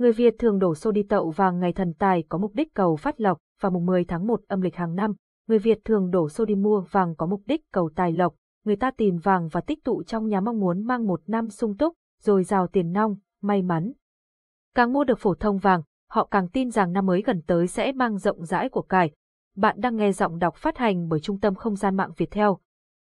Người Việt thường đổ xô đi tậu vàng ngày thần tài có mục đích cầu phát lộc và mùng 10 tháng 1 âm lịch hàng năm. Người Việt thường đổ xô đi mua vàng có mục đích cầu tài lộc. Người ta tìm vàng và tích tụ trong nhà mong muốn mang một năm sung túc, rồi giàu tiền nong, may mắn. Càng mua được phổ thông vàng, họ càng tin rằng năm mới gần tới sẽ mang rộng rãi của cải. Bạn đang nghe giọng đọc phát hành bởi Trung tâm Không gian mạng Việt Theo.